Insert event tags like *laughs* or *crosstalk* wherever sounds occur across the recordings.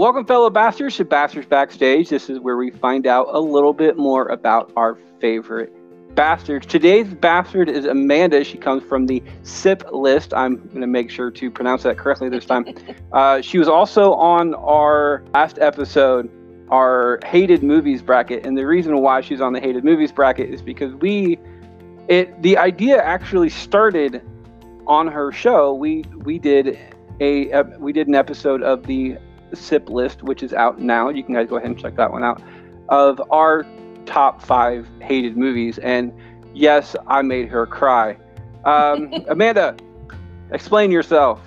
Welcome, fellow bastards, to Bastards Backstage. This is where we find out a little bit more about our favorite bastards. Today's bastard is Amanda. She comes from the SIP list. I'm going to make sure to pronounce that correctly this time. *laughs* Uh, she was also on our last episode, our hated movies bracket. And the reason why she's on the hated movies bracket is because we, it the idea actually started on her show. We we did a, a we did an episode of the SIP list, which is out now. You can guys go ahead and check that one out. Of our top five hated movies, and yes, I made her cry. Um, *laughs* Amanda, explain yourself.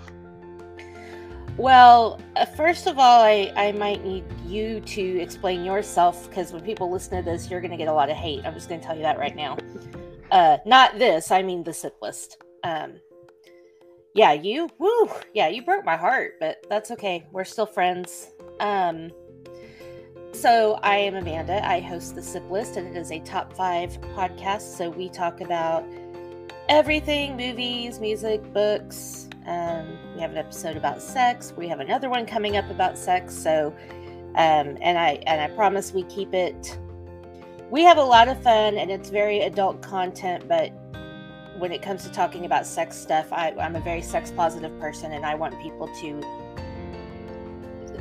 Well, uh, first of all, I, I might need you to explain yourself because when people listen to this, you're going to get a lot of hate. I'm just going to tell you that right now. Uh, not this, I mean the SIP list. Um, yeah, you, woo, yeah, you broke my heart, but that's okay. We're still friends. Um, so I am Amanda. I host the SIP list, and it is a top five podcast. So we talk about everything: movies, music, books. Um, we have an episode about sex. We have another one coming up about sex. So, um, and I and I promise we keep it. We have a lot of fun, and it's very adult content, but when it comes to talking about sex stuff, I, I'm a very sex positive person, and I want people to.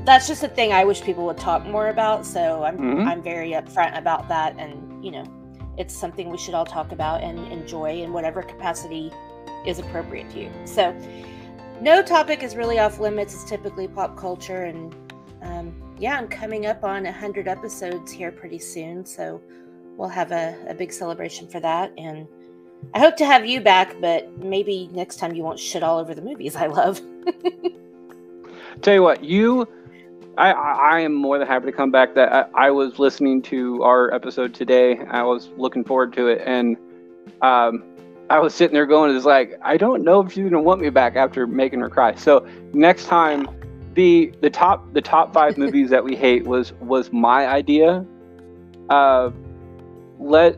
That's just a thing I wish people would talk more about. So I'm Mhm. I'm very upfront about that, and you know, it's something we should all talk about and enjoy in whatever capacity is appropriate to you. So no topic is really off limits. It's typically pop culture, and um, yeah, I'm coming up on hundred episodes here pretty soon, so we'll have a, a big celebration for that and. I hope to have you back, but maybe next time you won't shit all over the movies I love. *laughs* Tell you what, you, I, I, am more than happy to come back. That I, I was listening to our episode today. I was looking forward to it, and um, I was sitting there going, "Is like I don't know if she's gonna want me back after making her cry." So next time, the the top the top five movies that we hate was was my idea. Uh, let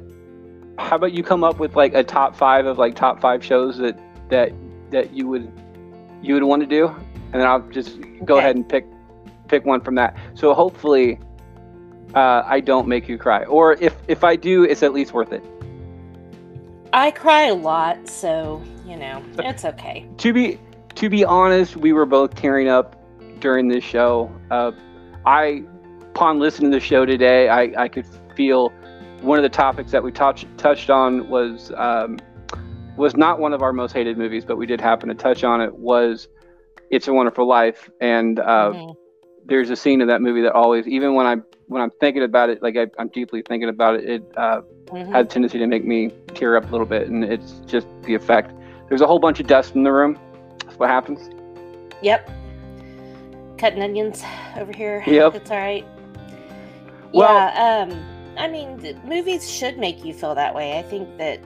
how about you come up with like a top five of like top five shows that that that you would you would want to do? And then i'll just go Okay. ahead and pick pick one from that. So hopefully uh, i don't make you cry. Or if if i do it's at least worth it. I cry a lot, so you know it's okay. *laughs* to be to be honest we were both tearing up during this show. Uh, i upon listening to the show today i i could feel one of the topics that we touched touched on was um, was not one of our most hated movies but we did happen to touch on it was it's a wonderful life and uh, Mhm. there's a scene in that movie that always even when i when i'm thinking about it like I, i'm deeply thinking about it it uh, Mhm. had a tendency to make me tear up a little bit and it's just the effect there's a whole bunch of dust in the room that's what happens Yep. Cutting onions over here. Yep. It's all right. Well- yeah. Um. I mean, the movies should make you feel that way. I think that.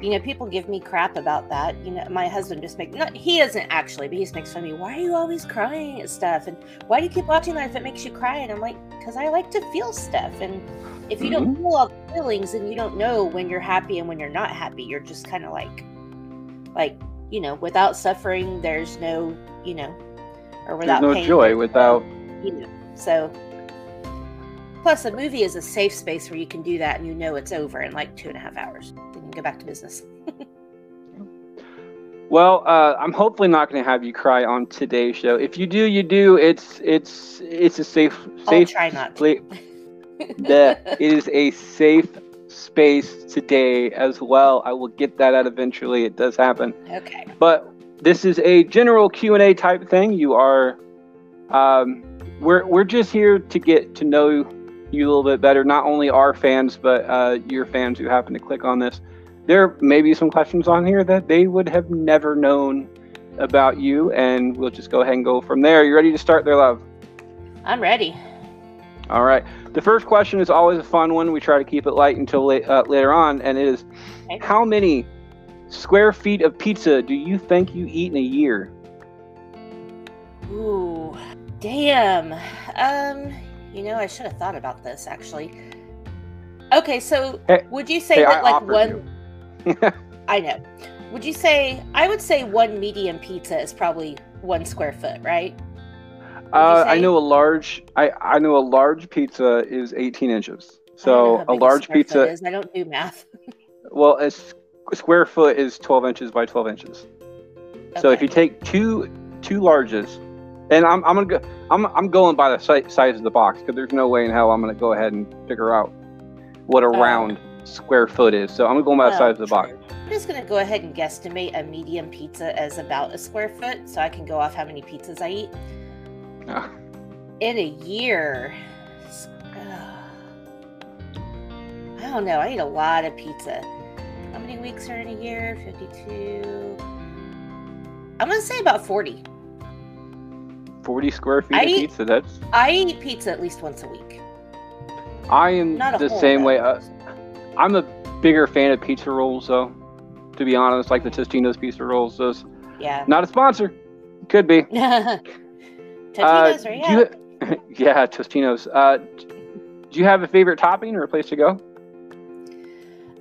You know, people give me crap about that. You know, my husband just makes not he doesn't actually, but he just makes fun of me. Why are you always crying at stuff? And why do you keep watching that if it makes you cry? And I'm like, because I like to feel stuff. And if you don't mm-hmm. feel all the feelings, then you don't know when you're happy and when you're not happy. You're just kind of like, like you know, without suffering, there's no, you know, or there's without no pain, joy without you know. So, plus a movie is a safe space where you can do that, and you know it's over in like two and a half hours. Then you can go back to business. *laughs* Well, uh, I'm hopefully not going to have you cry on today's show. If you do, you do. It's it's it's a safe safe. I'll try not to. pla- *laughs* the, it is a safe space today as well. I will get that out eventually. It does happen, Okay. but this is a general Q and A type thing. You are, um, we're we're just here to get to know you a little bit better. Not only our fans, but uh, your fans who happen to click on this. There may be some questions on here that they would have never known about you, and we'll just go ahead and go from there. You ready to start their love? I'm ready. All right. The first question is always a fun one. We try to keep it light until la- uh, later on, and it is Okay. how many square feet of pizza do you think you eat in a year? Ooh, damn. Um, you know, I should have thought about this actually. Okay, so Hey- would you say hey, that I like one? *laughs* I know. Would you say I would say one medium pizza is probably one square foot, right? Uh, I know a large. I I know a large pizza is 18 inches. So a large pizza. Is. I don't do math. *laughs* well, a square foot is 12 inches by 12 inches. Okay. So if you take two two larges, and I'm I'm gonna go I'm I'm going by the size of the box because there's no way in hell I'm gonna go ahead and figure out what a oh. round square foot is. So I'm gonna go by the oh, size of the oh, box. I'm just gonna go ahead and guesstimate a medium pizza as about a square foot, so I can go off how many pizzas I eat. Oh. In a year, I don't know. I eat a lot of pizza. How many weeks are in a year? 52. I'm going to say about 40. 40 square feet I of eat, pizza. That's. I eat pizza at least once a week. I am Not the same way. Uh, I'm a bigger fan of pizza rolls, though. To be honest, like the Tostino's pizza rolls. Those. Yeah. Not a sponsor. Could be. *laughs* Tostino's, uh, right? Yeah. You, *laughs* yeah, Tostino's. Uh, do you have a favorite topping or a place to go?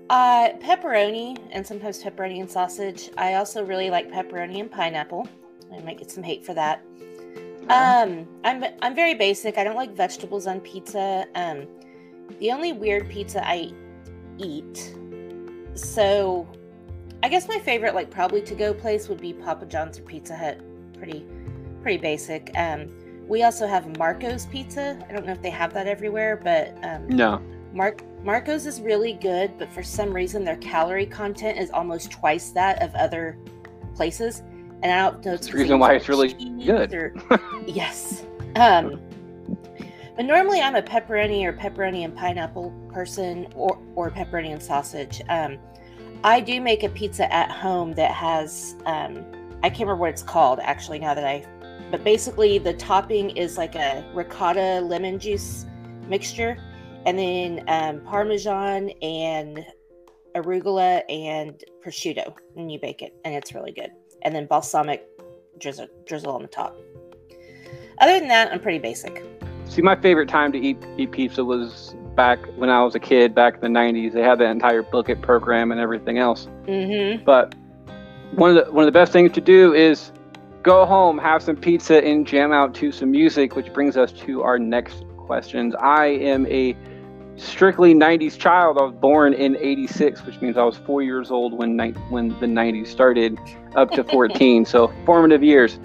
Uh, pepperoni and sometimes pepperoni and sausage. I also really like pepperoni and pineapple. I might get some hate for that. Um, I'm I'm very basic. I don't like vegetables on pizza. Um, the only weird pizza I eat. So, I guess my favorite, like probably to go place, would be Papa John's or Pizza Hut. Pretty, pretty basic. Um, we also have Marco's Pizza. I don't know if they have that everywhere, but um, no. Mark Marco's is really good, but for some reason their calorie content is almost twice that of other places. And I don't know. It's the reason why it's really good. Or, *laughs* yes. Um, but normally I'm a pepperoni or pepperoni and pineapple person, or or pepperoni and sausage. Um, I do make a pizza at home that has um, I can't remember what it's called actually now that I, but basically the topping is like a ricotta lemon juice mixture and then um, parmesan and arugula and prosciutto and you bake it and it's really good and then balsamic drizzle, drizzle on the top. Other than that i'm pretty basic. See my favorite time to eat eat pizza was back when i was a kid back in the 90s they had that entire Book It program and everything else. Mm-hmm. but one of the one of the best things to do is go home have some pizza and jam out to some music which brings us to our next questions. I am a strictly 90s child. I was born in 86, which means I was four years old when ni- when the 90s started, up to 14. so *laughs* formative years.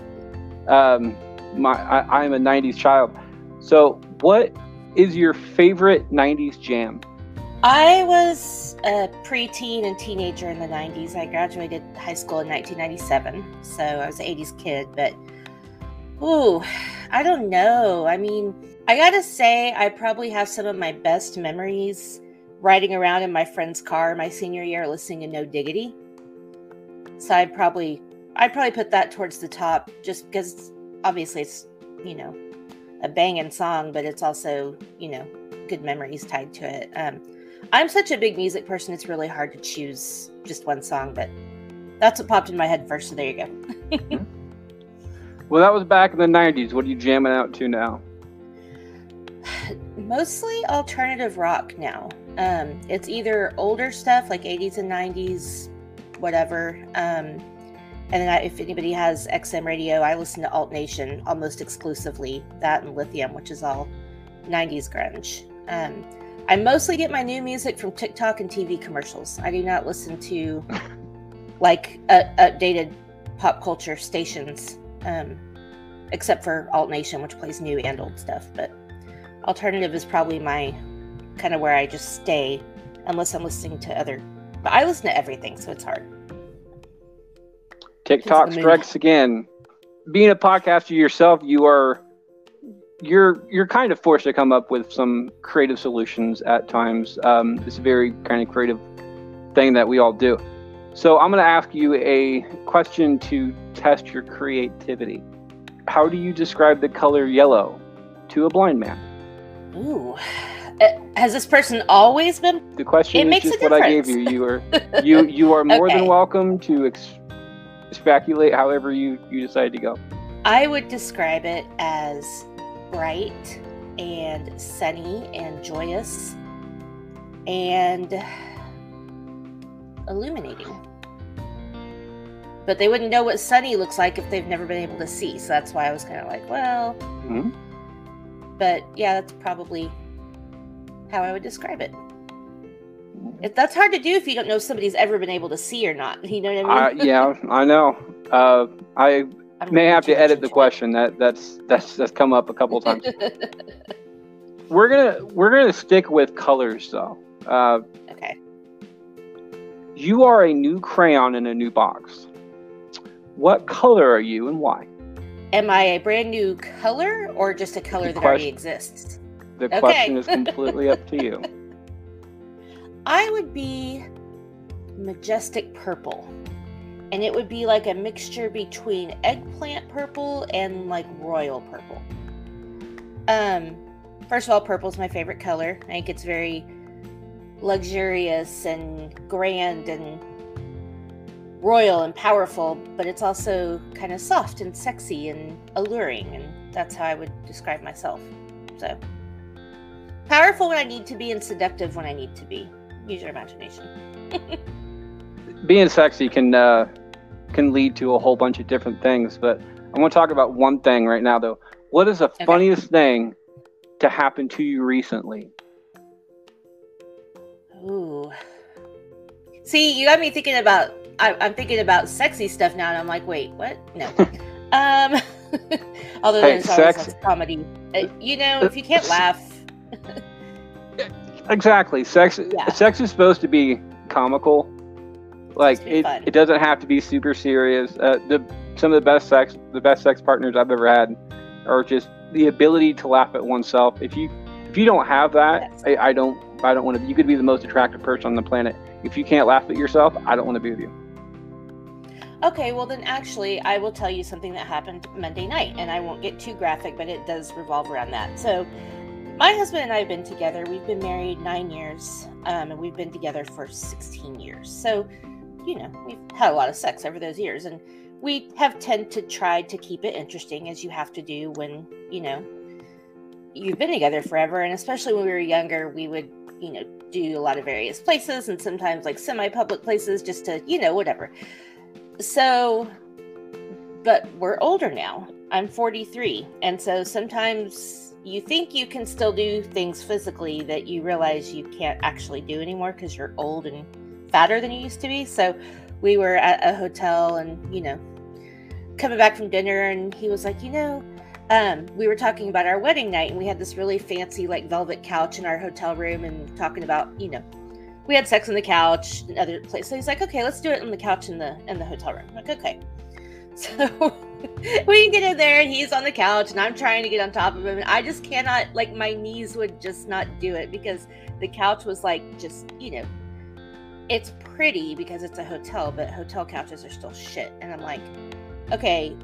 Um, my I, I'm a 90s child. So, what is your favorite 90s jam? I was a preteen and teenager in the 90s. I graduated high school in 1997, so I was an 80s kid. But, ooh, I don't know. I mean, I gotta say, I probably have some of my best memories riding around in my friend's car my senior year listening to No Diggity. So I'd probably I'd probably put that towards the top just because obviously it's, you know, a banging song, but it's also, you know, good memories tied to it. Um, I'm such a big music person, it's really hard to choose just one song, but that's what popped in my head first, so there you go. *laughs* well, that was back in the 90s. What are you jamming out to now? Mostly alternative rock now. Um, it's either older stuff like 80s and 90s, whatever. Um, and then I, if anybody has XM radio, I listen to Alt Nation almost exclusively, that and Lithium, which is all 90s grunge. Um, I mostly get my new music from TikTok and TV commercials. I do not listen to *laughs* like uh, updated pop culture stations, um, except for Alt Nation, which plays new and old stuff. But alternative is probably my kind of where I just stay unless I'm listening to other. But I listen to everything, so it's hard. TikTok strikes again. Being a podcaster yourself, you are you're you're kind of forced to come up with some creative solutions at times. Um, it's a very kind of creative thing that we all do. So I'm going to ask you a question to test your creativity. How do you describe the color yellow to a blind man? Ooh. Uh, has this person always been? The question it is just what I gave you. You are *laughs* you you are more okay. than welcome to ex- speculate however you you decide to go. I would describe it as bright and sunny and joyous and illuminating. but they wouldn't know what sunny looks like if they've never been able to see. So that's why I was kind of like, well, Mhm. But yeah, that's probably how I would describe it. It, that's hard to do if you don't know if somebody's ever been able to see or not. You know what I I, mean? yeah, I know. Uh, I *laughs* I'm may have to edit the question. That that's that's that's come up a couple times. *laughs* we're gonna we're gonna stick with colors though. Uh, okay. you are a new crayon in a new box. What color are you and why? Am I a brand new color or just a color Good that already exists? The Okay. question is completely up to you. *laughs* I would be majestic purple. And it would be like a mixture between eggplant purple and like royal purple. Um first of all, purple is my favorite color. I think it's very luxurious and grand and royal and powerful, but it's also kind of soft and sexy and alluring, and that's how I would describe myself. So powerful when I need to be and seductive when I need to be. Use your imagination. *laughs* Being sexy can uh, can lead to a whole bunch of different things, but I want to talk about one thing right now though. What is the Okay. funniest thing to happen to you recently? Ooh. See, you got me thinking about. I, I'm thinking about sexy stuff now, and I'm like, wait, what? No. um. although Hey, there's always sex- comedy. Uh, you know, if you can't *laughs* laugh, Exactly. Sex Yeah. sex is supposed to be comical. Like it, fun. it doesn't have to be super serious. Uh, the some of the best sex the best sex partners I've ever had are just the ability to laugh at oneself. If you if you don't have that, I, I don't I don't want to. You could be the most attractive person on the planet. If you can't laugh at yourself, I don't want to be with you. Okay, well then actually I will tell you something that happened Monday night and I won't get too graphic, but it does revolve around that. So my husband and I have been together. We've been married 9 years um, and we've been together for 16 years. So, you know, we've had a lot of sex over those years and we have tend to try to keep it interesting as you have to do when, you know, you've been together forever and especially when we were younger, we would, you know, do a lot of various places and sometimes like semi-public places just to, you know, whatever. So, but we're older now. I'm 43. And so sometimes you think you can still do things physically that you realize you can't actually do anymore because you're old and fatter than you used to be. So we were at a hotel and, you know, coming back from dinner and he was like, you know, um, we were talking about our wedding night and we had this really fancy like velvet couch in our hotel room and talking about, you know, we had sex on the couch and other places. So he's like, okay, let's do it on the couch in the in the hotel room. I'm like, okay. *laughs* So *laughs* we get in there and he's on the couch and I'm trying to get on top of him. And I just cannot like my knees would just not do it because the couch was like just, you know, it's pretty because it's a hotel, but hotel couches are still shit. And I'm like, okay,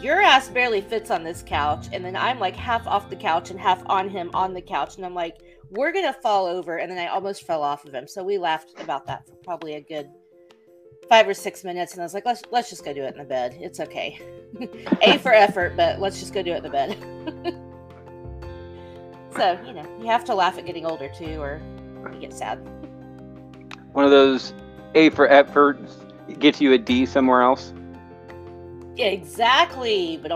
your ass barely fits on this couch. And then I'm like half off the couch and half on him on the couch. And I'm like, we're gonna fall over. And then I almost fell off of him. So we laughed about that for probably a good five or six minutes. And I was like, let's let's just go do it in the bed. It's okay. *laughs* a for effort, but let's just go do it in the bed. *laughs* so, you know, you have to laugh at getting older too, or you get sad. One of those A for effort gets you a D somewhere else. Yeah, exactly. But.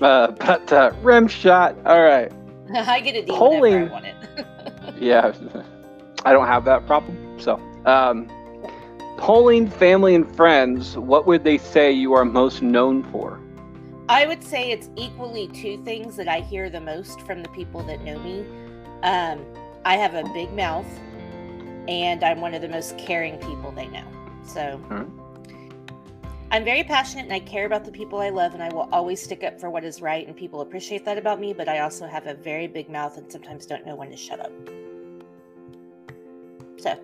Uh, but uh, rim shot. All right. *laughs* I get a D Holy- whenever I want it. Yeah, I don't have that problem. So, um, polling family and friends, what would they say you are most known for? I would say it's equally two things that I hear the most from the people that know me. Um, I have a big mouth, and I'm one of the most caring people they know. So Alright. I'm very passionate and I care about the people I love, and I will always stick up for what is right, and people appreciate that about me. But I also have a very big mouth and sometimes don't know when to shut up. So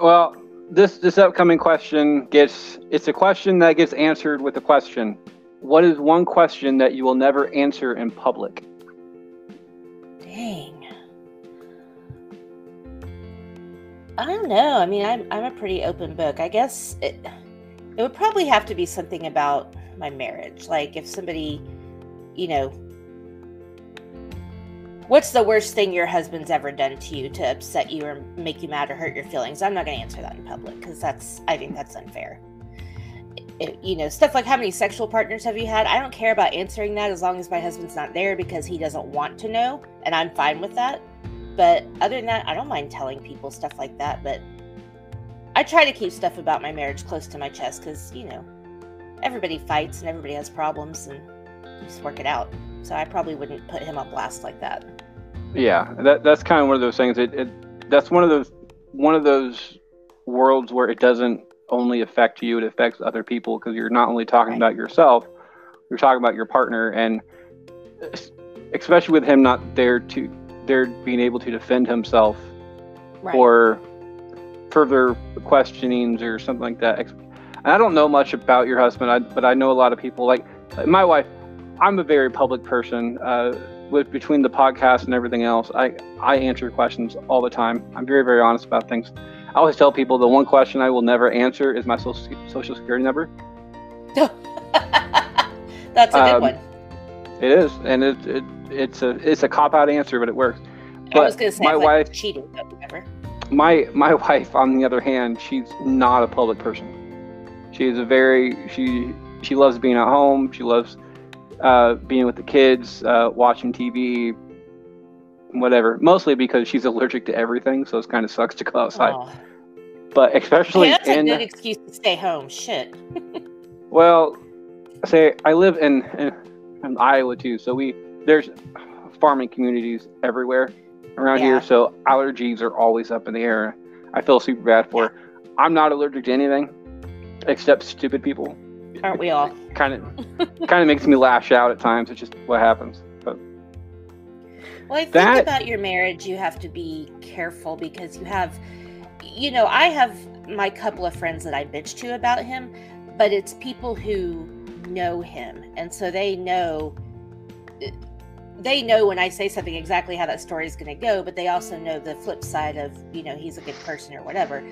Well, this this upcoming question gets it's a question that gets answered with a question. What is one question that you will never answer in public? Dang. I don't know. I mean, I'm I'm a pretty open book. I guess it it would probably have to be something about my marriage. Like if somebody, you know, What's the worst thing your husband's ever done to you to upset you or make you mad or hurt your feelings? I'm not going to answer that in public because that's, I think that's unfair. It, you know, stuff like how many sexual partners have you had? I don't care about answering that as long as my husband's not there because he doesn't want to know, and I'm fine with that. But other than that, I don't mind telling people stuff like that. But I try to keep stuff about my marriage close to my chest because, you know, everybody fights and everybody has problems and just work it out. So I probably wouldn't put him on blast like that. Yeah, that that's kind of one of those things. It, it that's one of those one of those worlds where it doesn't only affect you; it affects other people because you're not only talking right. about yourself, you're talking about your partner, and especially with him not there to there being able to defend himself right. or further questionings or something like that. I don't know much about your husband, but I know a lot of people. Like my wife, I'm a very public person. Uh, with between the podcast and everything else, I I answer questions all the time. I'm very very honest about things. I always tell people the one question I will never answer is my social social security number. *laughs* That's a good um, one. It is, and it, it it's a it's a cop out answer, but it works. But I was going to say my wife like cheating, but whatever. My my *laughs* wife, on the other hand, she's not a public person. She's a very she she loves being at home. She loves uh, being with the kids, uh, watching TV, whatever. Mostly because she's allergic to everything, so it kind of sucks to go outside. Oh. But especially yeah, that's in, a good excuse to stay home. Shit. *laughs* well, say I live in, in, in Iowa too, so we there's farming communities everywhere around yeah. here, so allergies are always up in the air. I feel super bad for. I'm not allergic to anything except stupid people. Aren't we all? kind of, kind of makes me lash out at times. It's just what happens. But well, I think that, about your marriage, you have to be careful because you have, you know, I have my couple of friends that I bitch to about him, but it's people who know him, and so they know they know when I say something exactly how that story is going to go, but they also know the flip side of, you know, he's a good person or whatever.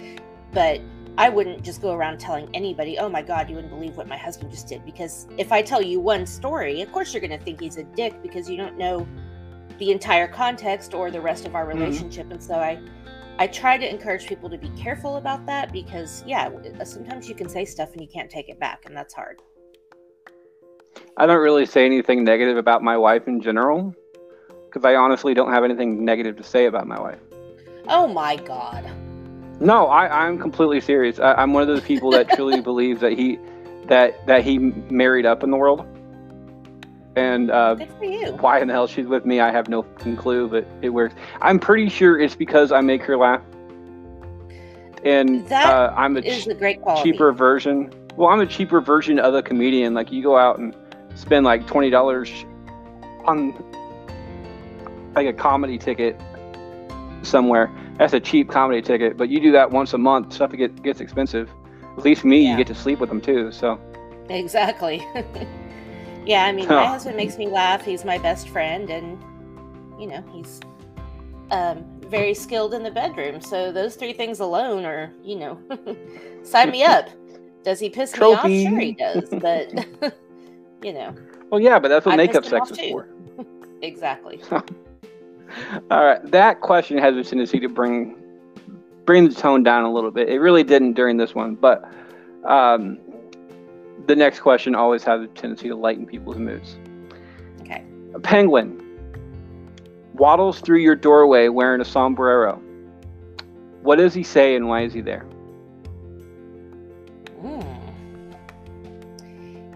But I wouldn't just go around telling anybody, oh my God, you wouldn't believe what my husband just did. Because if I tell you one story, of course you're going to think he's a dick because you don't know the entire context or the rest of our mm-hmm. relationship. Mm-hmm. And so I, I try to encourage people to be careful about that because, yeah, sometimes you can say stuff and you can't take it back, and that's hard. I don't really say anything negative about my wife in general because I honestly don't have anything negative to say about my wife. Oh my god. No, I, I'm completely serious. I, am one of those people that truly *laughs* believes that he that that he married up in the world. And uh, you. why in the hell she's with me, I have no clue, but it works. I'm pretty sure it's because I make her laugh. And uh, I'm a, ch- a great cheaper version. Well, I'm a cheaper version of a comedian. Like you go out and spend like twenty dollars on like a comedy ticket somewhere. That's a cheap comedy ticket, but you do that once a month, stuff get, gets expensive. At least me, yeah. you get to sleep with them too. So exactly. *laughs* yeah, I mean, my husband makes me laugh. He's my best friend, and you know, he's um, very skilled in the bedroom. So those three things alone are, you know, *laughs* sign me *laughs* up. Does he piss Trophy. me off? Sure, he does, but *laughs* *laughs* you know. Well, yeah, but that's what I makeup sex is for. *laughs* exactly. All right, that question has a tendency to bring bring the tone down a little bit. It really didn't during this one, but um, the next question always has a tendency to lighten people's moods. Okay. A penguin waddles through your doorway wearing a sombrero. What does he say and why is he there?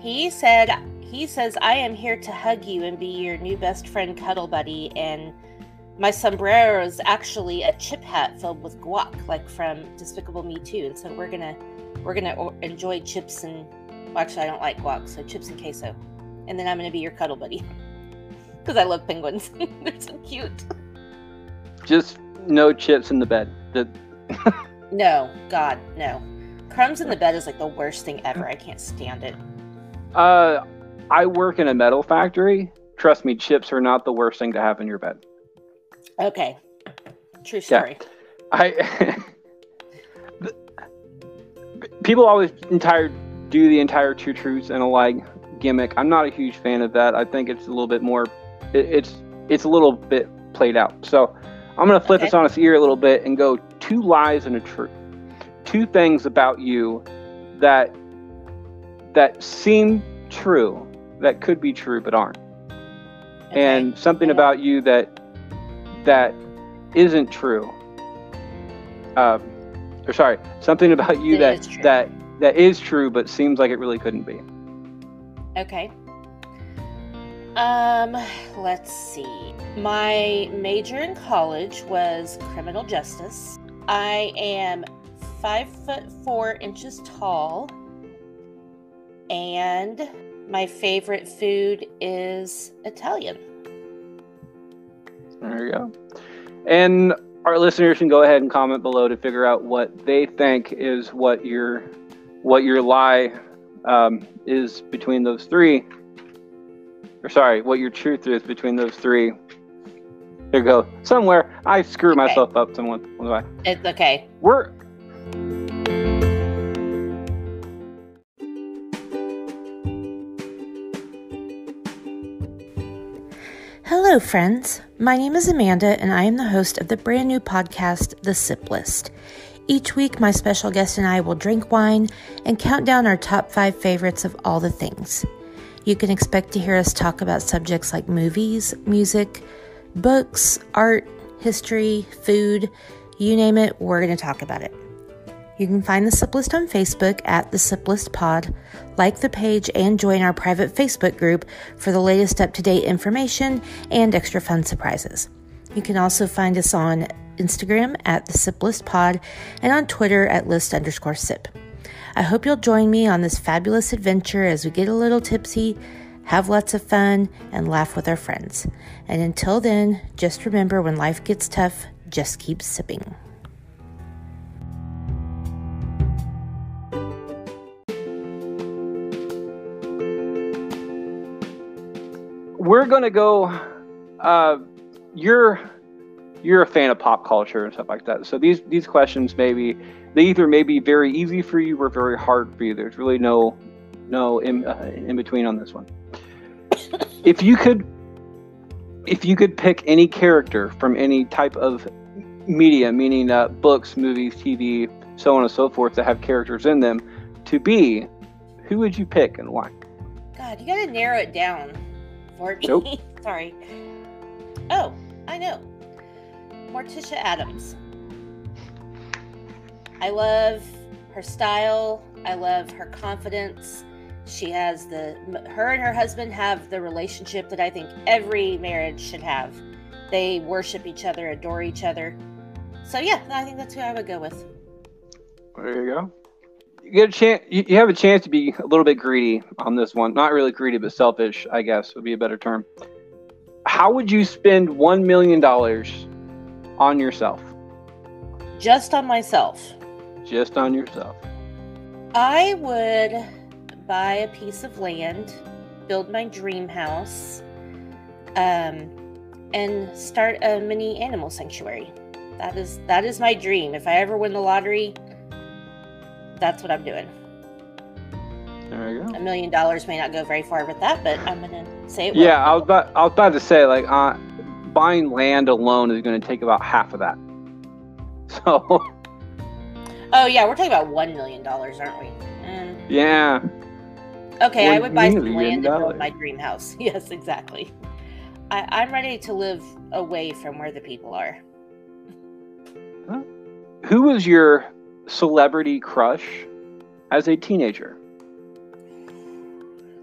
He said, he says, I am here to hug you and be your new best friend, cuddle buddy. And my sombrero is actually a chip hat filled with guac, like from Despicable Me 2. And so we're gonna we're gonna enjoy chips and well, actually I don't like guac, so chips and queso. And then I'm gonna be your cuddle buddy *laughs* because I love penguins. *laughs* They're so cute. Just no chips in the bed. *laughs* no, God, no. Crumbs in the bed is like the worst thing ever. I can't stand it. Uh, I work in a metal factory. Trust me, chips are not the worst thing to have in your bed. Okay. True story. Yeah. I *laughs* people always entire do the entire two truths and a lie gimmick. I'm not a huge fan of that. I think it's a little bit more. It, it's it's a little bit played out. So I'm going to flip Okay. this on its ear a little bit and go two lies and a truth. Two things about you that that seem true, that could be true but aren't, Okay. and something Yeah. about you that that isn't true. Um, or sorry, something about you That that that that is true but seems like it really couldn't be. Okay. Um, let's see. My major in college was criminal justice. I am five foot four inches tall, and my favorite food is Italian. There you go. And our listeners can go ahead and comment below to figure out what they think is what your what your lie um, is between those three. Or sorry, what your truth is between those three. There you go. Somewhere I screw Okay. myself up. Someone, one It's okay. we're Hello, friends. My name is Amanda, and I am the host of the brand new podcast, The Sip List. Each week, my special guest and I will drink wine and count down our top five favorites of all the things. You can expect to hear us talk about subjects like movies, music, books, art, history, food you name it, we're going to talk about it. You can find the Sip List on Facebook at the Sip List Pod, like the page, and join our private Facebook group for the latest up to date information and extra fun surprises. You can also find us on Instagram at the Sip List Pod and on Twitter at list underscore sip. I hope you'll join me on this fabulous adventure as we get a little tipsy, have lots of fun, and laugh with our friends. And until then, just remember when life gets tough, just keep sipping. We're gonna go. Uh, you're you're a fan of pop culture and stuff like that. So these these questions maybe they either may be very easy for you or very hard for you. There's really no no in, uh, in between on this one. if you could if you could pick any character from any type of media, meaning uh, books, movies, TV, so on and so forth, that have characters in them, to be, who would you pick and why? God, you gotta narrow it down for me. Nope. *laughs* Sorry. Oh, I know. Morticia Addams. I love her style. I love her confidence. She has the her and her husband have the relationship that I think every marriage should have. They worship each other, adore each other. So yeah, I think that's who I would go with. There you go. You get a chance. You, you have a chance to be a little bit greedy on this one. Not really greedy, but selfish, I guess would be a better term. How would you spend one million dollars on yourself? Just on myself. Just on yourself. I would buy a piece of land, build my dream house, um, and start a mini animal sanctuary. That is that is my dream. If I ever win the lottery, that's what I'm doing. There you go. A million dollars may not go very far with that, but I'm gonna say it. Yeah, I was about. I was about to say like, uh, buying land alone is going to take about half of that. *laughs* So Oh yeah, we're talking about one million dollars, aren't we? Mm. yeah, Okay, I would buy some land and build my dream house. *laughs* Yes, exactly. I, I'm ready to live away from where the people are. who was your celebrity crush as a teenager?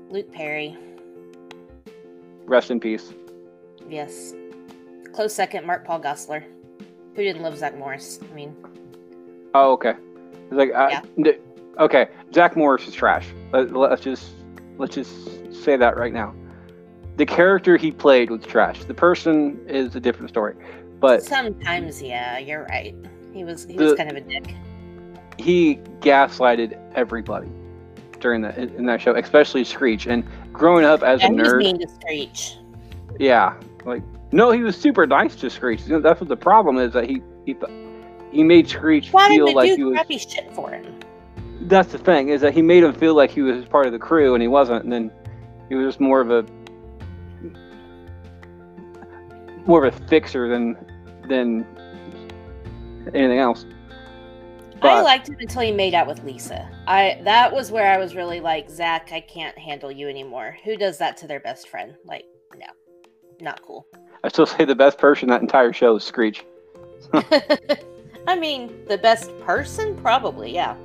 Luke Perry. Rest in peace. Yes. Close second, Mark Paul Gosselaar. Who didn't love Zach Morris? I mean, Oh, okay. It's like, uh, Yeah. okay, Zach Morris is trash. Let, let's just let's just say that right now. The character he played was trash. The person is a different story, but sometimes, yeah, you're right. He was he was kind of a dick. He gaslighted everybody during that in that show, especially Screech. And growing up as a And he was nerd, mean to Screech. yeah, like no, he was super nice to Screech. You know, that's what the problem is that he he he made Screech Wanted feel like he do was. crappy shit for him. that's the thing is that he made him feel like he was part of the crew and he wasn't and then he was just more of a more of a fixer than than anything else. I liked him until he made out with Lisa. I that was where I was really like, Zach, I can't handle you anymore. Who does that to their best friend? Like, no, not cool. I still say the best person that entire show is Screech. *laughs* I mean, the best person, probably, yeah.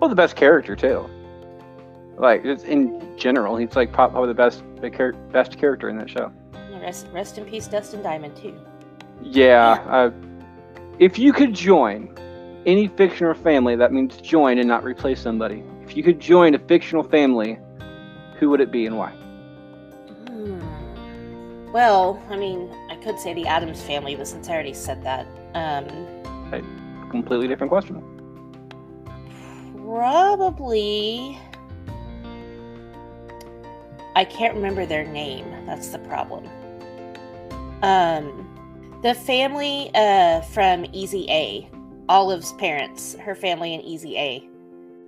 Well, the best character too. Like just in general, he's like probably the best the best character in that show. Rest, rest in peace, Dustin Diamond too. Yeah. Uh, if you could join any fictional family, that means join and not replace somebody. If you could join a fictional family, who would it be and why? Hmm. Well, I mean, I could say the Addams family, but since I already said that, um, Completely different question. probably. I can't remember their name. That's the problem. Um, the family uh, from Easy A, Olive's parents, her family in Easy A.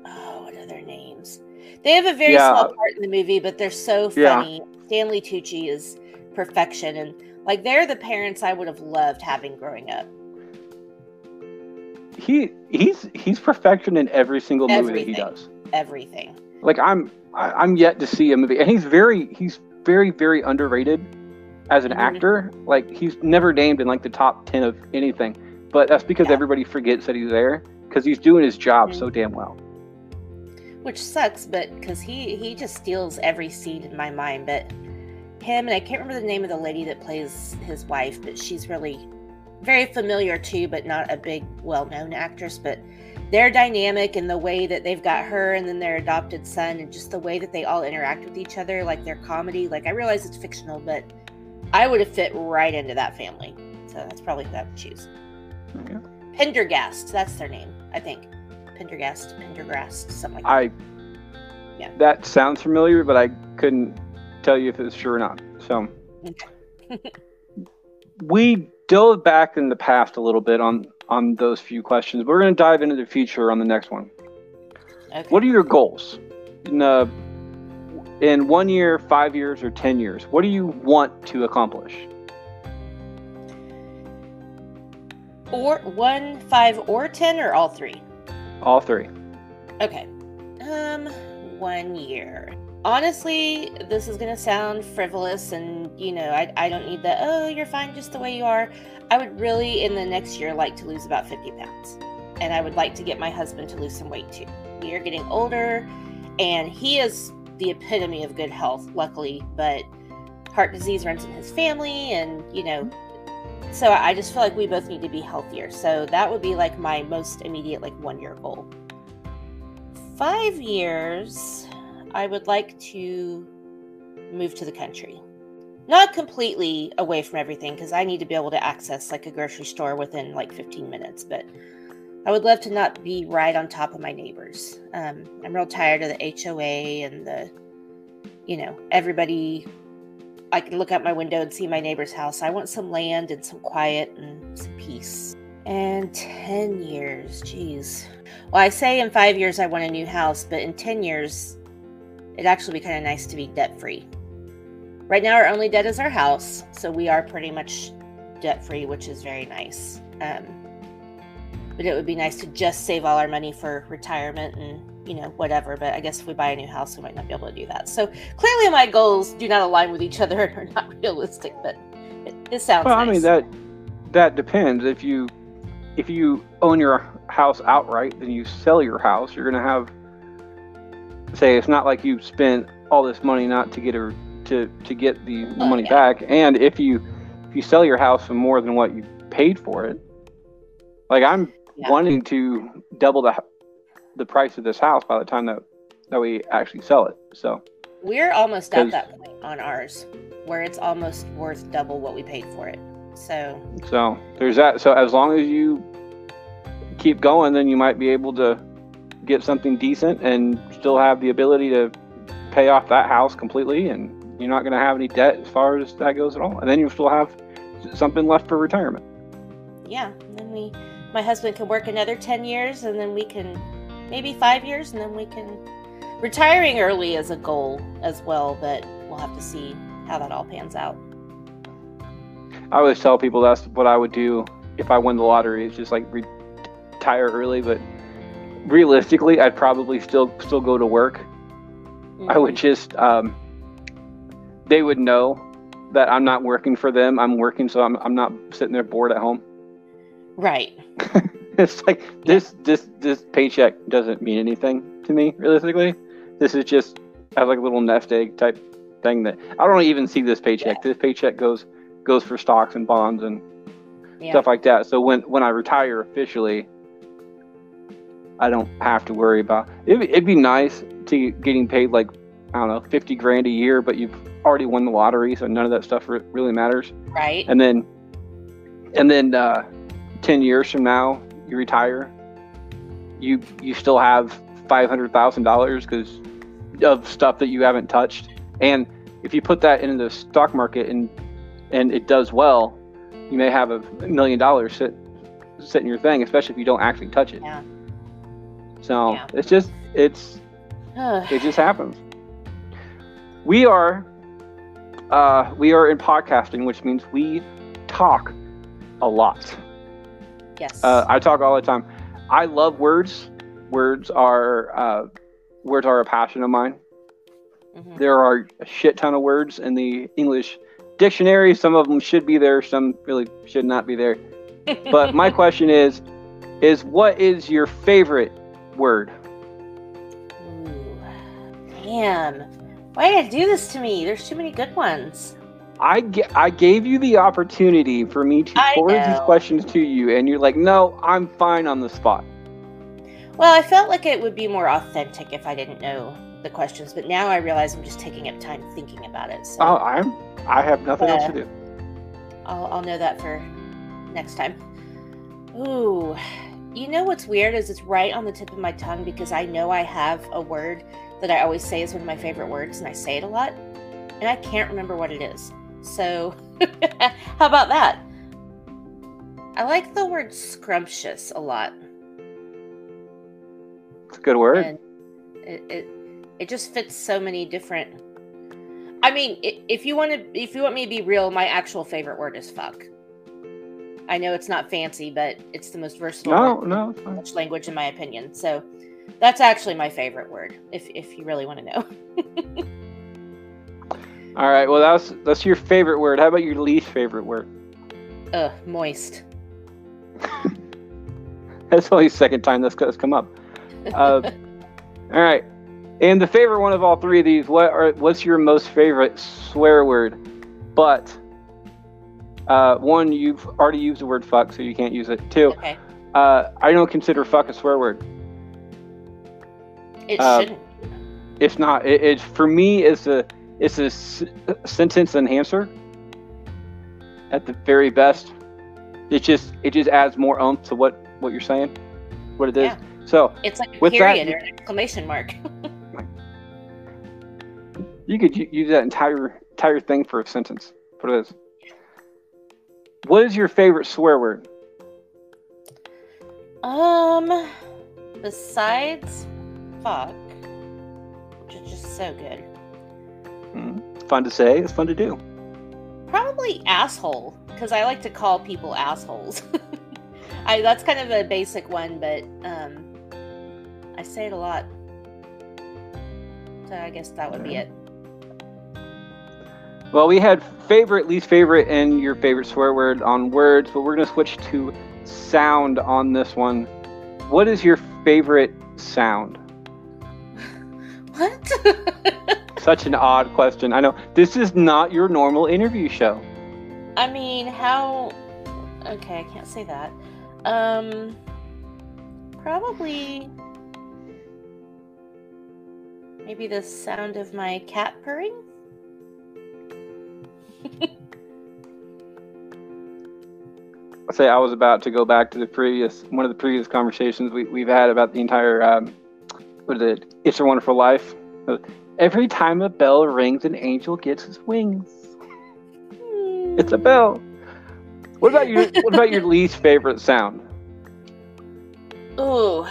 Oh, what are their names? They have a very Yeah. small part in the movie, but they're so Yeah. funny. Stanley Tucci is perfection, and like they're the parents I would have loved having growing up. He he's he's perfection in every single movie that he does. Everything. Like I'm I, I'm yet to see a movie, and he's very he's very very underrated as an Mhm. actor. Like he's never named in like the top ten of anything, but that's because Yeah. everybody forgets that he's there because he's doing his job Mhm. so damn well. which sucks but because he he just steals every scene in my mind but him and i can't remember the name of the lady that plays his wife but she's really very familiar too but not a big well-known actress but their dynamic and the way that they've got her and then their adopted son and just the way that they all interact with each other like their comedy like i realize it's fictional but i would have fit right into that family so that's probably who i would choose Okay. Penderghast that's their name i think Penderghast Penderghast something like that I Yeah. that sounds familiar, but I couldn't tell you if it's true or not. So *laughs* we dove back in the past a little bit on on those few questions. We're going to dive into the future on the next one. okay. What are your goals in uh, in one year, five years, or ten years? What do you want to accomplish? Or one, five, or ten, or all three? All three. Okay. Um, one year. Honestly, this is gonna sound frivolous, and you know, I I don't need the oh you're fine just the way you are. I would really in the next year like to lose about fifty pounds, and I would like to get my husband to lose some weight too. We are getting older, and he is the epitome of good health, luckily, but heart disease runs in his family, and you know, so I just feel like we both need to be healthier. So that would be like my most immediate, like one year goal. Five years, I would like to move to the country. Not completely away from everything because I need to be able to access like a grocery store within like 15 minutes, but I would love to not be right on top of my neighbors. Um, I'm real tired of the HOA and the, you know, everybody I can look out my window and see my neighbor's house. I want some land and some quiet and some peace. And 10 years, geez. Well, I say in five years I want a new house, but in 10 years, it'd actually be kind of nice to be debt free. Right now, our only debt is our house, so we are pretty much debt free, which is very nice. Um, but it would be nice to just save all our money for retirement and you know whatever. But I guess if we buy a new house, we might not be able to do that. So clearly, my goals do not align with each other *laughs* and are not realistic. But it, it sounds. Well, I mean that that depends. If you if you own your house outright, then you sell your house. You're going to have say it's not like you spent all this money not to get a to to get the, oh, the Oh, money yeah. back. And if you if you sell your house for more than what you paid for it, like I'm Yeah. wanting to double the the price of this house by the time that that we actually sell it. So We're almost at that point on ours, where it's almost worth double what we paid for it. So So there's that. So as long as you keep going, then you might be able to get something decent and still have the ability to pay off that house completely, and you're not going to have any debt as far as that goes at all. And then you'll still have something left for retirement. yeah, and then we, my husband can work another ten years, and then we can, maybe five years, and then we can. Retiring early is a goal as well, but we'll have to see how that all pans out. I always tell people that's what I would do if I won the lottery. Is just like retire early, but realistically, I'd probably still still go to work. I would Mhm. just um, they would know that I'm not working for them. I'm working, so I'm I'm not sitting there bored at home. Right. *laughs* *laughs* it's like this this this paycheck doesn't mean anything to me realistically. This is just as like a little nest egg type thing that I don't even see this paycheck. This paycheck goes goes for stocks and bonds and Yeah. stuff like that. So when when I retire officially, I don't have to worry about. It'd, it'd be nice to getting paid like I don't know fifty grand a year, but you've already won the lottery, so none of that stuff re- really matters. right. And then and then uh, ten years from now, you retire. You you still have five hundred thousand dollars because of stuff that you haven't touched, and if you put that into the stock market and and it does well, you may have a million dollars sit sit in your thing, especially if you don't actually touch it. Yeah. So Yeah. it's just it's *sighs* it just happens. We are uh, we are in podcasting, which means we talk a lot. Yes. Uh, I talk all the time. I love words. Words are uh, words are a passion of mine. Mhm. There are a shit ton of words in the English dictionary. Some of them should be there. Some really should not be there. But my *laughs* question is, is what is your favorite word? Ooh. Damn. Why did you do this to me? There's too many good ones. I, gave you the opportunity for me to I forward these questions to you, and you're like, no, I'm fine on the spot. Well, I felt like it would be more authentic if I didn't know the questions, but now I realize I'm just taking up time thinking about it. So Oh, I'm I have nothing else to do. I'll, I'll know that for next time. Ooh, you know what's weird is it's right on the tip of my tongue because I know I have a word that I always say is one of my favorite words, and I say it a lot, and I can't remember what it is. So, *laughs* how about that? I like the word scrumptious a lot, It's a good word. and it, it it just fits so many different. I mean, if you want to, if you want me to be real, my actual favorite word is fuck. I know it's not fancy, but it's the most versatile no, word no. English language, in my opinion. So that's actually my favorite word, if if you really want to know. *laughs* All right. Well, that's that's your favorite word. How about your least favorite word? Ugh, moist. *laughs* That's only the second time this has come up. Uh, *laughs* all right. And the favorite one of all three of these, what are what's your most favorite swear word? But uh, one, you've already used the word fuck, so you can't use it. Two, okay, uh, I don't consider fuck a swear word. it uh, shouldn't. It's not. It, it for me it's a it's a s- sentence enhancer. At the very best, it just it just adds more oomph to what what you're saying, what it is. Yeah. So It's like a with that- period or an exclamation mark. *laughs* you could use that entire entire thing for a sentence. What it is. What is your favorite swear word? um, besides fuck, which is just so good. Fun to say. It's fun to do. Probably asshole, because I like to call people assholes. *laughs* I that's kind of a basic one, but um, I say it a lot. So I guess that would be it. Well, we had favorite, least favorite, and your favorite swear word on words, but we're gonna switch to sound on this one. What is your favorite sound? *laughs* What? *laughs* Such an odd question. I know this is not your normal interview show. I mean, how? Okay, I can't say that. Um, probably maybe the sound of my cat purring. I *laughs* say I was about to go back to the previous one of the previous conversations we, we've had about the entire um, what is it? It's a Wonderful Life. Every time a bell rings, an angel gets his wings. It's a bell. What about your *laughs* What about your least favorite sound? Ooh,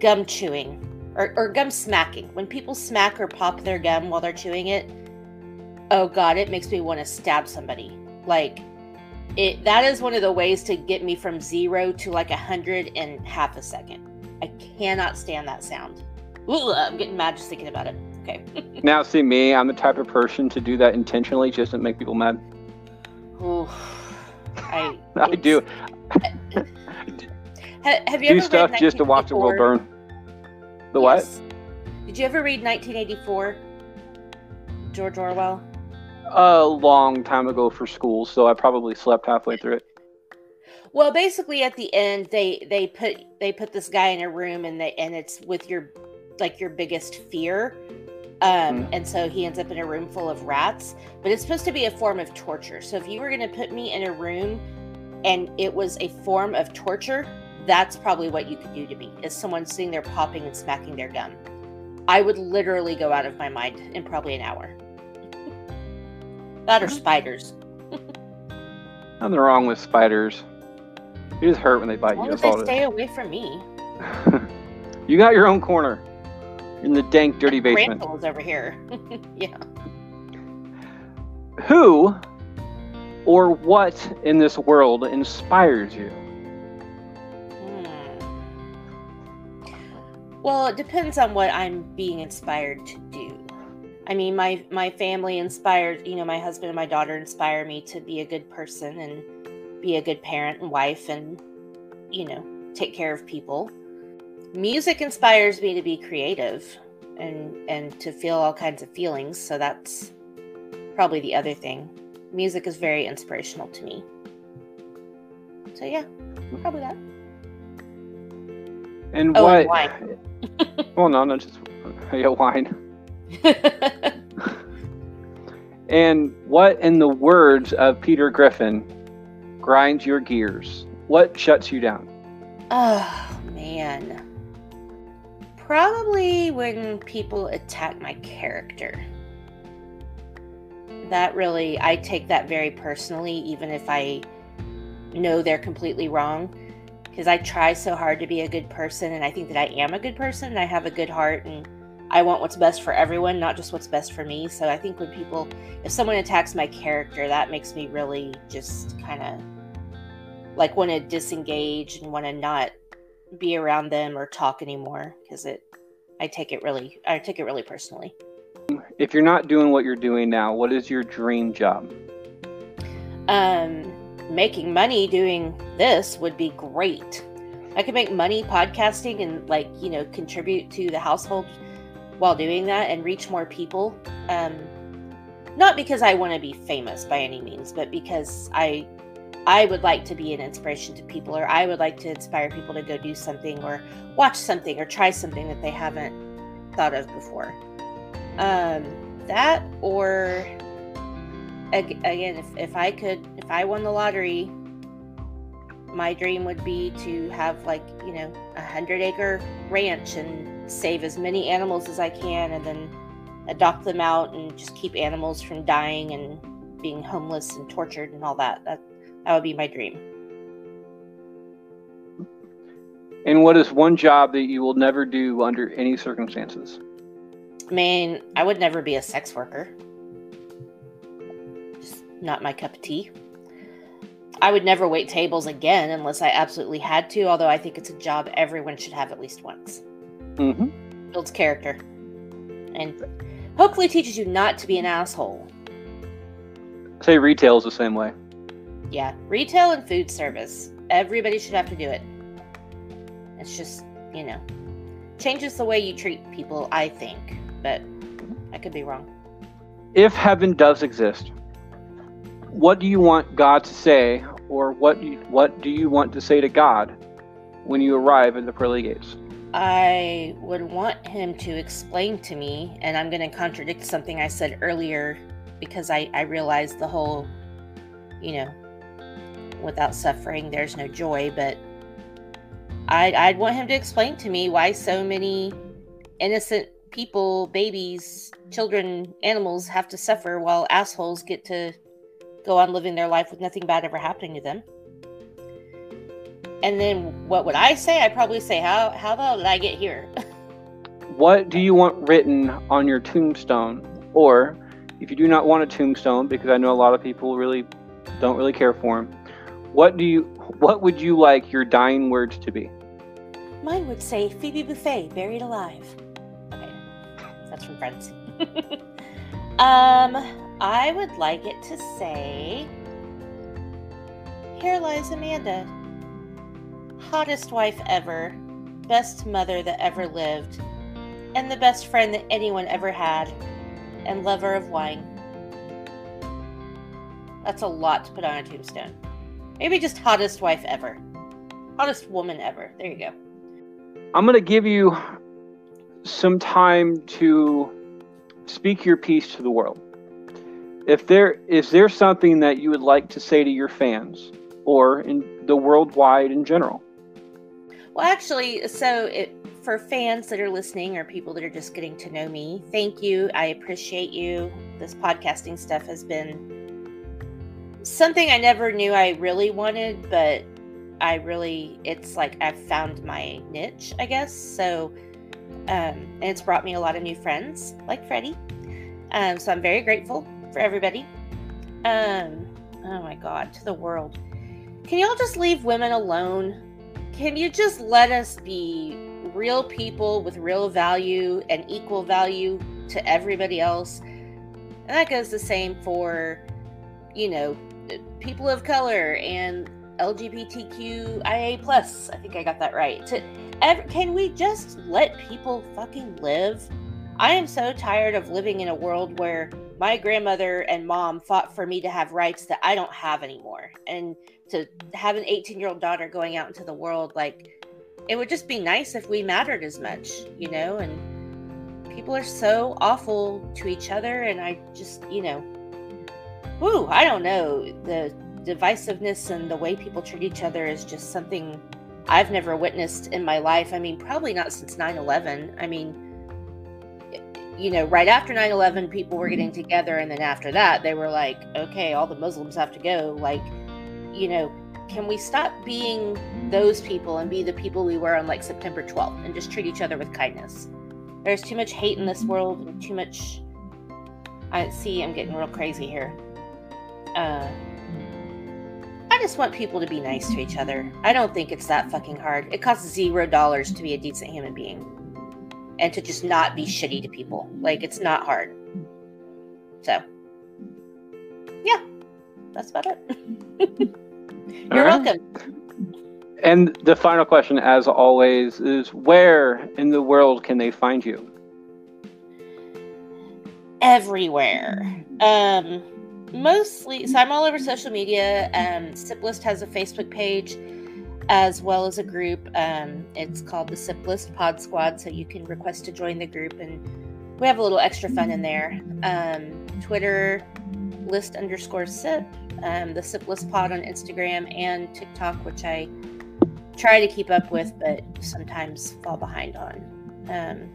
gum chewing or, or gum smacking. When people smack or pop their gum while they're chewing it, oh god, it makes me want to stab somebody. Like it that is one of the ways to get me from zero to like a hundred in half a second. I cannot stand that sound. Ooh, I'm getting mad just thinking about it. Okay. *laughs* now, see me, I'm the type of person to do that intentionally just to make people mad. Ooh, I *laughs* I do. *laughs* Ha- have you do ever stuff read just to watch the world burn. The what? Did you ever read 1984? George Orwell. A long time ago for school, so I probably slept halfway through it. Well, basically, at the end, they they put they put this guy in a room, and they and it's with your like your biggest fear, um, Mhm. and so he ends up in a room full of rats. But it's supposed to be a form of torture. So if you were going to put me in a room, and it was a form of torture, that's probably what you could do to me. Is someone sitting there popping and smacking their gum? I would literally go out of my mind in probably an hour. that or spiders. Nothing wrong with spiders. You just hurt when they bite As you. as That's they all it stay away from me. *laughs* you got your own corner in the dank, dirty basement. Tarantulas over here. *laughs* yeah. Who or what in this world inspires you? Hmm. Well, it depends on what I'm being inspired to do. I mean, my my family inspired, you know, my husband and my daughter inspire me to be a good person and be a good parent and wife and you know, take care of people. Music inspires me to be creative and and to feel all kinds of feelings, so that's probably the other thing. Music is very inspirational to me. So yeah, probably that. And Oh, what? and wine. *laughs* well, no, not just *laughs* yeah, wine. *laughs* And what, in the words of Peter Griffin, grinds your gears? What shuts you down? oh man. Probably when people attack my character. That really I take that very personally even if I know they're completely wrong because I try so hard to be a good person and I think that I am a good person and I have a good heart and I want what's best for everyone, not just what's best for me. So I think when people if someone attacks my character, that makes me really just kind of like want to disengage and want to not be around them or talk anymore because it I take it really I take it really personally. If you're not doing what you're doing now, what is your dream job? Um making money doing this would be great. I could make money podcasting and like, you know, contribute to the household while doing that and reach more people. Um not because I want to be famous by any means, but because I I would like to be an inspiration to people or I would like to inspire people to go do something or watch something or try something that they haven't thought of before. Um that or again if, if I could if I won the lottery my dream would be to have like you know a hundred acre ranch and save as many animals as I can and then adopt them out and just keep animals from dying and being homeless and tortured and all that. That that would be my dream. And what is one job that you will never do under any circumstances? I mean, I would never be a sex worker. Just not my cup of tea. I would never wait tables again unless I absolutely had to, although I think it's a job everyone should have at least once. hmm Builds character. And hopefully teaches you not to be an asshole. Say retail is the same way. Yeah, retail and food service. Everybody should have to do it. It's just, you know, changes the way you treat people, I think. But I could be wrong. If heaven does exist, what do you want God to say, or what do you, what do you want to say to God when you arrive at the pearly gates? I would want him to explain to me, and I'm going to contradict something I said earlier because I, I realized the whole, you know, without suffering, there's no joy. But I'd, I'd want him to explain to me why so many innocent people, babies, children, animals have to suffer while assholes get to go on living their life with nothing bad ever happening to them. And then what would I say? I'd probably say, How how the hell did I get here? *laughs* What do you want written on your tombstone? Or if you do not want a tombstone, because I know a lot of people really Don't really care for him. What do you? What would you like your dying words to be? Mine would say Phoebe Buffay, buried alive. Okay, that's from Friends. *laughs* um, I would like it to say, "Here lies Amanda, hottest wife ever, best mother that ever lived, and the best friend that anyone ever had, and lover of wine." That's a lot to put on a tombstone. Maybe just hottest wife ever. Hottest woman ever. There you go. I'm going to give you some time to speak your piece to the world. If there is there something that you would like to say to your fans or in the worldwide in general? Well, actually, so it, for fans that are listening or people that are just getting to know me, thank you. I appreciate you. This podcasting stuff has been something I never knew I really wanted, but I really, it's like I've found my niche, I guess. So, um, and it's brought me a lot of new friends, like Freddie. Um, so I'm very grateful for everybody. Um, oh my God, to the world. Can y'all just leave women alone? Can you just let us be real people with real value and equal value to everybody else? And that goes the same for, you know, people of color and LGBTQIA plus. I think I got that right. To can we just let people fucking live? I am so tired of living in a world where my grandmother and mom fought for me to have rights that I don't have anymore, and to have an 18 year old daughter going out into the world. Like, it would just be nice if we mattered as much, you know. And people are so awful to each other, and I just, you know, whoo, I don't know. The divisiveness and the way people treat each other is just something I've never witnessed in my life. I mean, probably not since 9 11. I mean, you know, right after 9 11, people were getting together. And then after that, they were like, okay, all the Muslims have to go. Like, you know, can we stop being those people and be the people we were on like September 12th and just treat each other with kindness? There's too much hate in this world and too much. I see, I'm getting real crazy here. Uh, I just want people to be nice to each other. I don't think it's that fucking hard. It costs zero dollars to be a decent human being and to just not be shitty to people. Like, it's not hard. So, yeah, that's about it. *laughs* You're right. welcome. And the final question, as always, is where in the world can they find you? Everywhere. Um, mostly so i'm all over social media. Um siplist has a facebook page as well as a group. Um it's called the siplist pod squad so you can request to join the group and we have a little extra fun in there. Um twitter list underscore sip um the siplist pod on instagram and tiktok which i try to keep up with but sometimes fall behind on. Um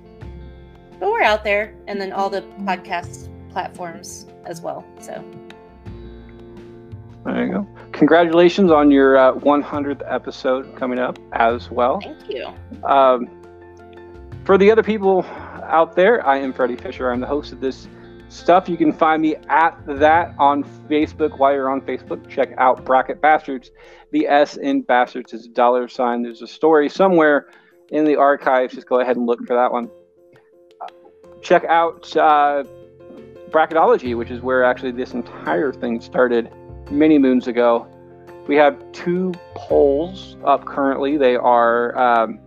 but we're out there. And then all the podcast platforms as well. So there you go. Congratulations on your uh, 100th episode coming up as well. Thank you. Um, for the other people out there, I am Freddie Fisher. I'm the host of this stuff. You can find me at that on Facebook. While you're on Facebook, check out Bracket Bastards. The S in Bastards is a dollar sign. There's a story somewhere in the archives. Just go ahead and look for that one. check out uh, Bracketology, which is where actually this entire thing started many moons ago. We have two polls up currently. They are um,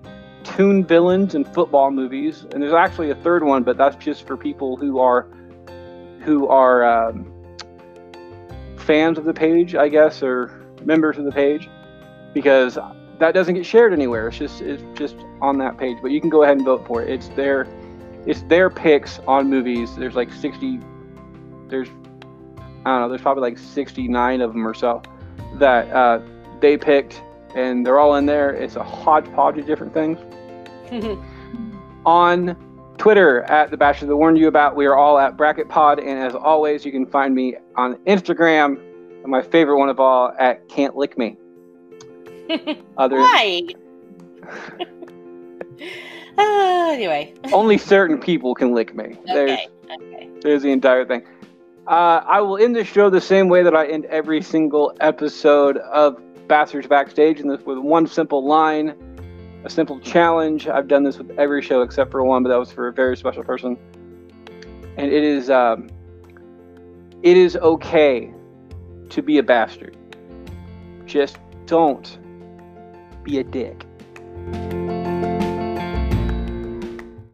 toon villains in football movies, and there's actually a third one, but that's just for people who are who are um, fans of the page, I guess, or members of the page, because that doesn't get shared anywhere. It's just it's just on that page. But you can go ahead and vote for it. It's their it's their picks on movies. There's like 60. There's I don't know, there's probably like 69 of them or so that uh, they picked, and they're all in there. It's a hodgepodge of different things. *laughs* On Twitter at the Bachelor that warned you about, we are all at Bracket Pod, and as always, you can find me on Instagram, and my favorite one of all at Can't Lick Me. *laughs* Other Why? *laughs* uh, anyway, only certain people can lick me. Okay. There's, okay. there's the entire thing. Uh, I will end the show the same way that I end every single episode of Bastards Backstage, and this with one simple line, a simple challenge. I've done this with every show except for one, but that was for a very special person. And it is, um, it is okay to be a bastard. Just don't be a dick.